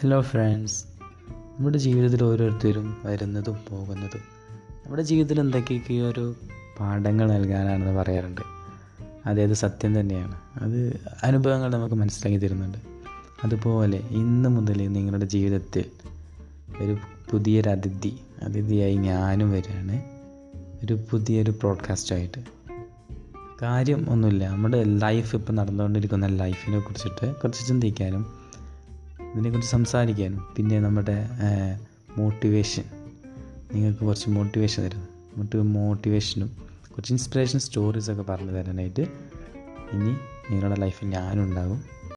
Hello friends നമ്മുടെ ജീവിതത്തിൽ ഓരോരുത്തരും വരുന്നതും പോകുന്നതും നമ്മുടെ ജീവിതത്തിൽ എന്തൊക്കെയൊക്കെ ഒരു പാഠങ്ങൾ നൽകാനാണെന്ന് പറയാറുണ്ട്. അതായത് സത്യം തന്നെയാണ്. അത് അനുഭവങ്ങൾ നമുക്ക് മനസ്സിലാക്കി തരുന്നുണ്ട്. അതുപോലെ ഇന്ന് മുതൽ നിങ്ങളുടെ ജീവിതത്തിൽ ഒരു പുതിയൊരു അതിഥി അതിഥിയായി ഞാനും വരികയാണ്. ഒരു പുതിയൊരു പ്രോഡ്കാസ്റ്റായിട്ട് കാര്യം ഒന്നുമില്ല. നമ്മുടെ ലൈഫ് ഇപ്പോൾ നടന്നുകൊണ്ടിരിക്കുന്ന ലൈഫിനെ കുറിച്ചിട്ട് കുറച്ച് ചിന്തിക്കാനും ഇതിനെക്കുറിച്ച് സംസാരിക്കാനും പിന്നെ നമ്മുടെ മോട്ടിവേഷൻ നിങ്ങൾക്ക് കുറച്ച് മോട്ടിവേഷൻ തരുന്നു മറ്റു മോട്ടിവേഷനും കുറച്ച് ഇൻസ്പിറേഷൻ സ്റ്റോറീസൊക്കെ പറഞ്ഞു തരാനായിട്ട് ഇനി നിങ്ങളുടെ ലൈഫിൽ ഞാനുണ്ടാകും